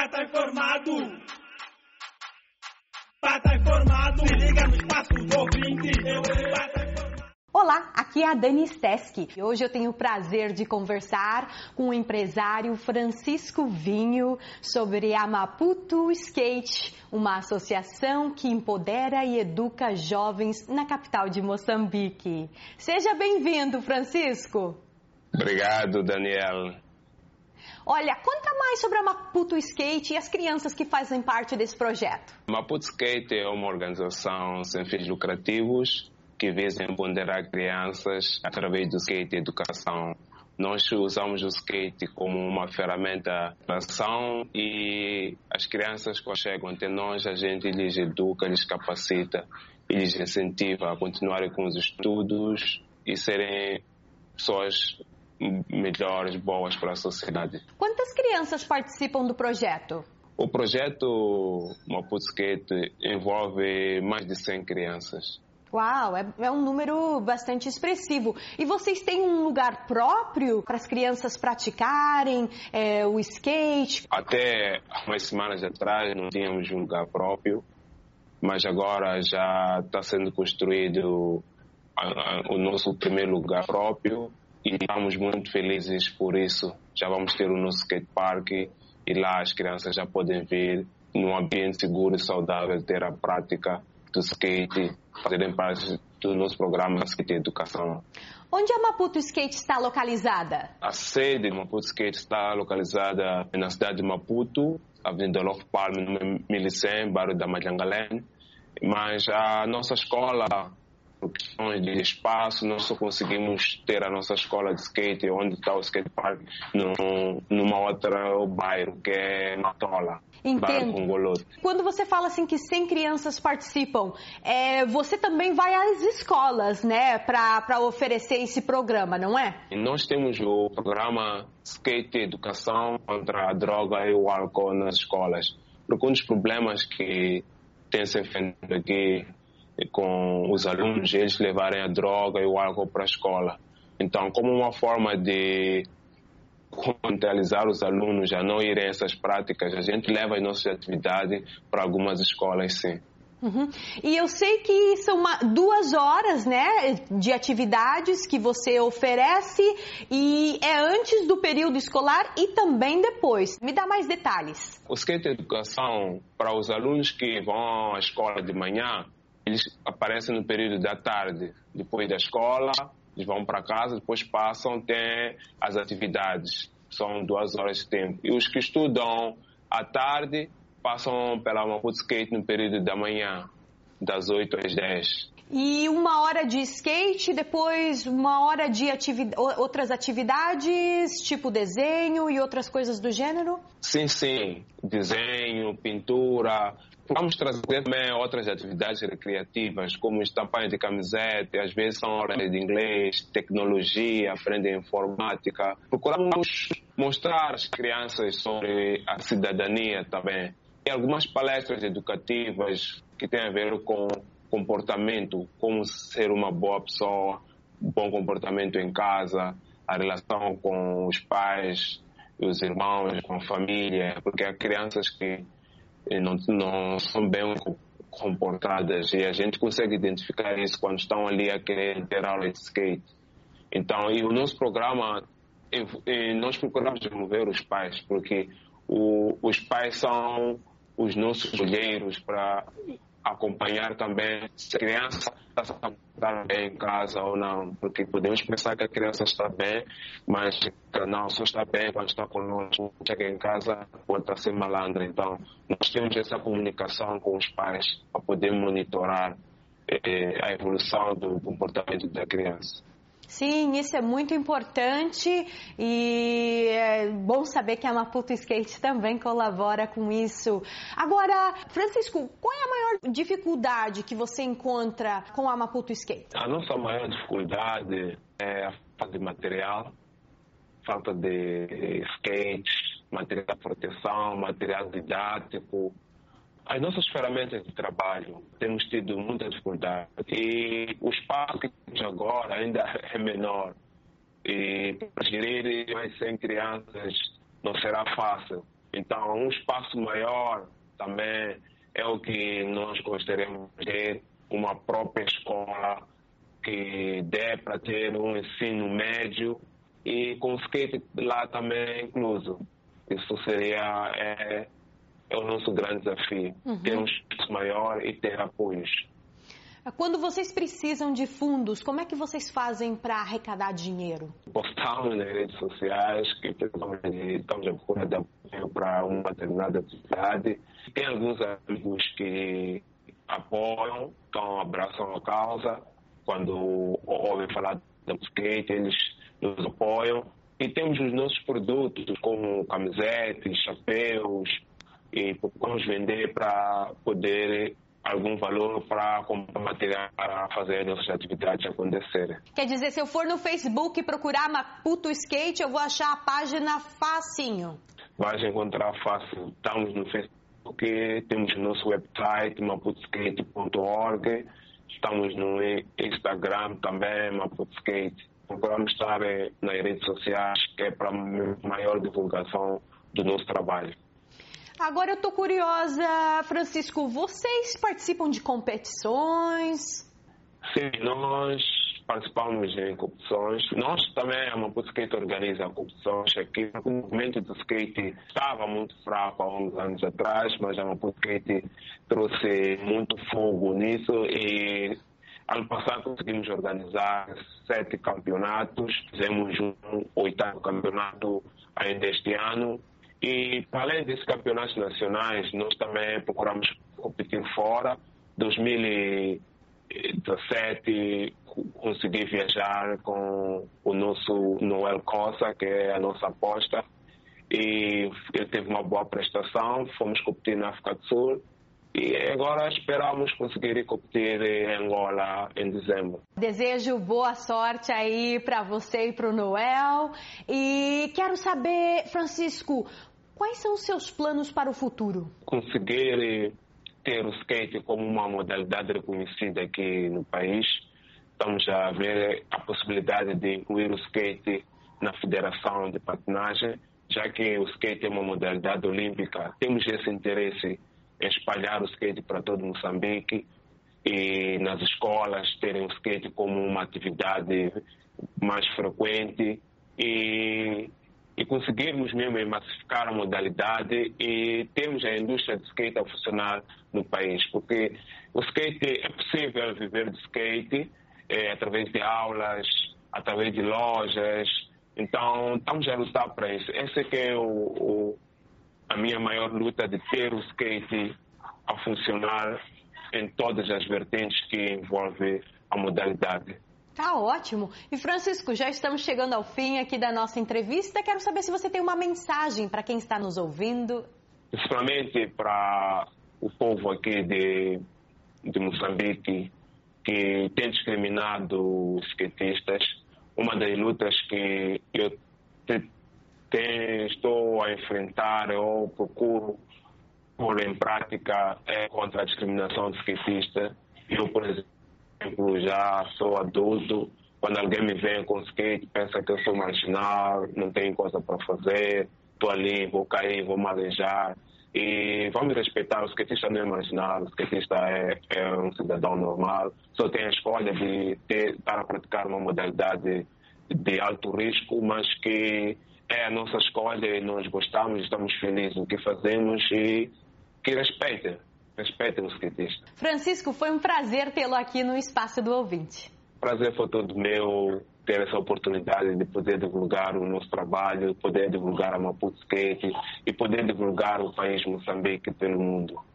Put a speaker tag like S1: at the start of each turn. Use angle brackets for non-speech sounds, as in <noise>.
S1: Pata informado. Pata informado. Se liga no espaço do ouvinte. Eu, pata informado.
S2: Olá, aqui é a Dani Steski. Hoje eu tenho o prazer de conversar com o empresário Francisco Vinho sobre a Maputo Skate, uma associação que empodera e educa jovens na capital de Moçambique. Seja bem-vindo, Francisco.
S3: Obrigado, Daniel.
S2: Olha, conta mais sobre a Maputo Skate e as crianças que fazem parte desse projeto.
S3: Maputo Skate é uma organização sem fins lucrativos que visa empoderar crianças através do skate educação. Nós usamos o skate como uma ferramenta de ação e as crianças quando chegam até nós, a gente lhes educa, lhes capacita e lhes incentiva a continuarem com os estudos e serem pessoas melhores, boas para a sociedade.
S2: Quantas crianças participam do projeto?
S3: O projeto Maputo Skate envolve mais de 100 crianças.
S2: Uau, é, é, um número bastante expressivo. E vocês têm um lugar próprio para as crianças praticarem é, o skate?
S3: Até umas semanas atrás não tínhamos um lugar próprio, mas agora já está sendo construído a, a, o nosso primeiro lugar próprio e estamos muito felizes por isso. Já vamos ter o nosso skate park e lá as crianças já podem vir num ambiente seguro e saudável ter a prática do skate, fazerem parte do nosso programa Skate Educação.
S2: Onde a Maputo Skate está localizada?
S3: A sede do Maputo Skate está localizada na cidade de Maputo, Avenida Love Palm, número 1100, bairro da Majangalém. Mas a nossa escola, questões de espaço, nós só conseguimos ter a nossa escola de skate, onde está o skate park, no, numa outra bairro, que é Matola.
S2: Entendo. Quando você fala assim que 100 crianças participam, é, você também vai às escolas, né, para oferecer esse programa, não é?
S3: Nós temos o programa Skate Educação contra a Droga e o Álcool nas escolas. Porque um dos problemas que tem se enfrentado aqui com os alunos, eles levarem a droga e o álcool para a escola. Então, como uma forma de contextualizar os alunos a não irem a essas práticas, a gente leva as nossas atividades para algumas escolas, sim.
S2: Uhum. E eu sei que são uma, duas horas né, de atividades que você oferece e é antes do período escolar e também depois. Me dá mais detalhes.
S3: O skate educação, para os alunos que vão à escola de manhã, eles aparecem no período da tarde, depois da escola, eles vão para casa, depois passam, tem as atividades, são duas horas de tempo. E os que estudam à tarde passam pela Maputo Skate no período da manhã, das 8 às 10.
S2: E uma hora de skate, depois uma hora de outras atividades, tipo desenho e outras coisas do gênero?
S3: Sim, sim. Desenho, pintura, Vamos trazer também outras atividades recreativas, como estampagem de camiseta, às vezes são aulas de inglês, tecnologia, aprendem informática. Procuramos mostrar às crianças sobre a cidadania também. E algumas palestras educativas que têm a ver com comportamento, como ser uma boa pessoa, bom comportamento em casa, a relação com os pais, os irmãos, com a família, porque há crianças que não, não são bem comportadas e a gente consegue identificar isso quando estão ali a querer ter aula de skate. Então, e o nosso programa, nós procuramos desenvolver os pais, porque o, os pais são os nossos olheiros para acompanhar também se a criança está bem em casa ou não, porque podemos pensar que a criança está bem, mas não, só está bem quando está conosco, chega em casa pode estar ser malandra. Então, nós temos essa comunicação com os pais para poder monitorar eh, a evolução do comportamento da criança.
S2: Sim, isso é muito importante e é bom saber que a Maputo Skate também colabora com isso. Agora, Francisco, qual é a maior dificuldade que você encontra com a Maputo Skate?
S3: A nossa maior dificuldade é a falta de material, falta de skate, material de proteção, material didático, as nossas ferramentas de trabalho temos tido muita dificuldade e o espaço que temos agora ainda <laughs> é menor e para gerir mais 100 crianças não será fácil. Então, um espaço maior também é o que nós gostaríamos de ter, uma própria escola que dê para ter um ensino médio e com skate lá também incluso. Isso seria é, é o nosso grande desafio, uhum. um espaço maior e ter apoios.
S2: Quando vocês precisam de fundos, como é que vocês fazem para arrecadar dinheiro?
S3: Postamos nas redes sociais que estamos à procura de apoio para uma determinada atividade. Tem alguns amigos que apoiam, então abraçam a causa. Quando ouvem falar da skate, eles nos apoiam. E temos os nossos produtos, como camisetas, chapéus, e vamos vender para poder algum valor para comprar material para fazer nossas atividades acontecerem.
S2: Quer dizer, se eu for no Facebook procurar Maputo Skate, eu vou achar a página facinho?
S3: Vais encontrar fácil. Estamos no Facebook, temos nosso website maputoskate.org, estamos no Instagram também, Maputo Skate. Procuramos estar eh, nas redes sociais, que é para maior divulgação do nosso trabalho.
S2: Agora eu tô curiosa, Francisco, vocês participam de competições?
S3: Sim, nós participamos em competições. Nós também, a Maputo Skate organiza competições aqui. O movimento do skate estava muito fraco há uns anos atrás, mas a Maputo Skate trouxe muito fogo nisso e ano passado conseguimos organizar sete campeonatos. Fizemos um oitavo campeonato ainda este ano e, para além desses campeonatos nacionais, nós também procuramos competir fora. 2017 consegui viajar com o nosso Noel Costa, que é a nossa aposta, e ele teve uma boa prestação. Fomos competir na África do Sul e agora esperamos conseguir competir em Angola em dezembro.
S2: Desejo boa sorte aí para você e para o Noel. E quero saber, Francisco, Quais são os seus planos para o futuro?
S3: Conseguir ter o skate como uma modalidade reconhecida aqui no país. Estamos a ver a possibilidade de incluir o skate na Federação de Patinagem, já que o skate é uma modalidade olímpica. Temos esse interesse em espalhar o skate para todo Moçambique e nas escolas terem o skate como uma atividade mais frequente e e conseguirmos mesmo massificar a modalidade e termos a indústria de skate a funcionar no país, porque o skate é possível viver de skate é, através de aulas, através de lojas, então estamos a lutar para isso. Essa é o, o, a minha maior luta de ter o skate a funcionar em todas as vertentes que envolvem a modalidade.
S2: Tá ótimo. E Francisco, já estamos chegando ao fim aqui da nossa entrevista. Quero saber se você tem uma mensagem para quem está nos ouvindo.
S3: Principalmente para o povo aqui de, de Moçambique que tem discriminado os skatistas. Uma das lutas que eu te, te, estou a enfrentar ou procuro pôr em prática é contra a discriminação de skatistas. Eu, por exemplo, exemplo, já sou adulto, quando alguém me vem com skate, pensa que eu sou marginal, não tenho coisa para fazer, estou ali, vou cair, vou me alejar. E vamos respeitar, o skatista não é marginal, o skatista é, é um cidadão normal, só tem a escolha de ter, estar a praticar uma modalidade de alto risco, mas que é a nossa escolha e nós gostamos, estamos felizes no que fazemos e que respeite respeitem o skatista.
S2: Francisco, foi um prazer tê-lo aqui no Espaço do Ouvinte.
S3: Prazer foi todo meu ter essa oportunidade de poder divulgar o nosso trabalho, poder divulgar a Maputo Skate e poder divulgar o país Moçambique pelo mundo.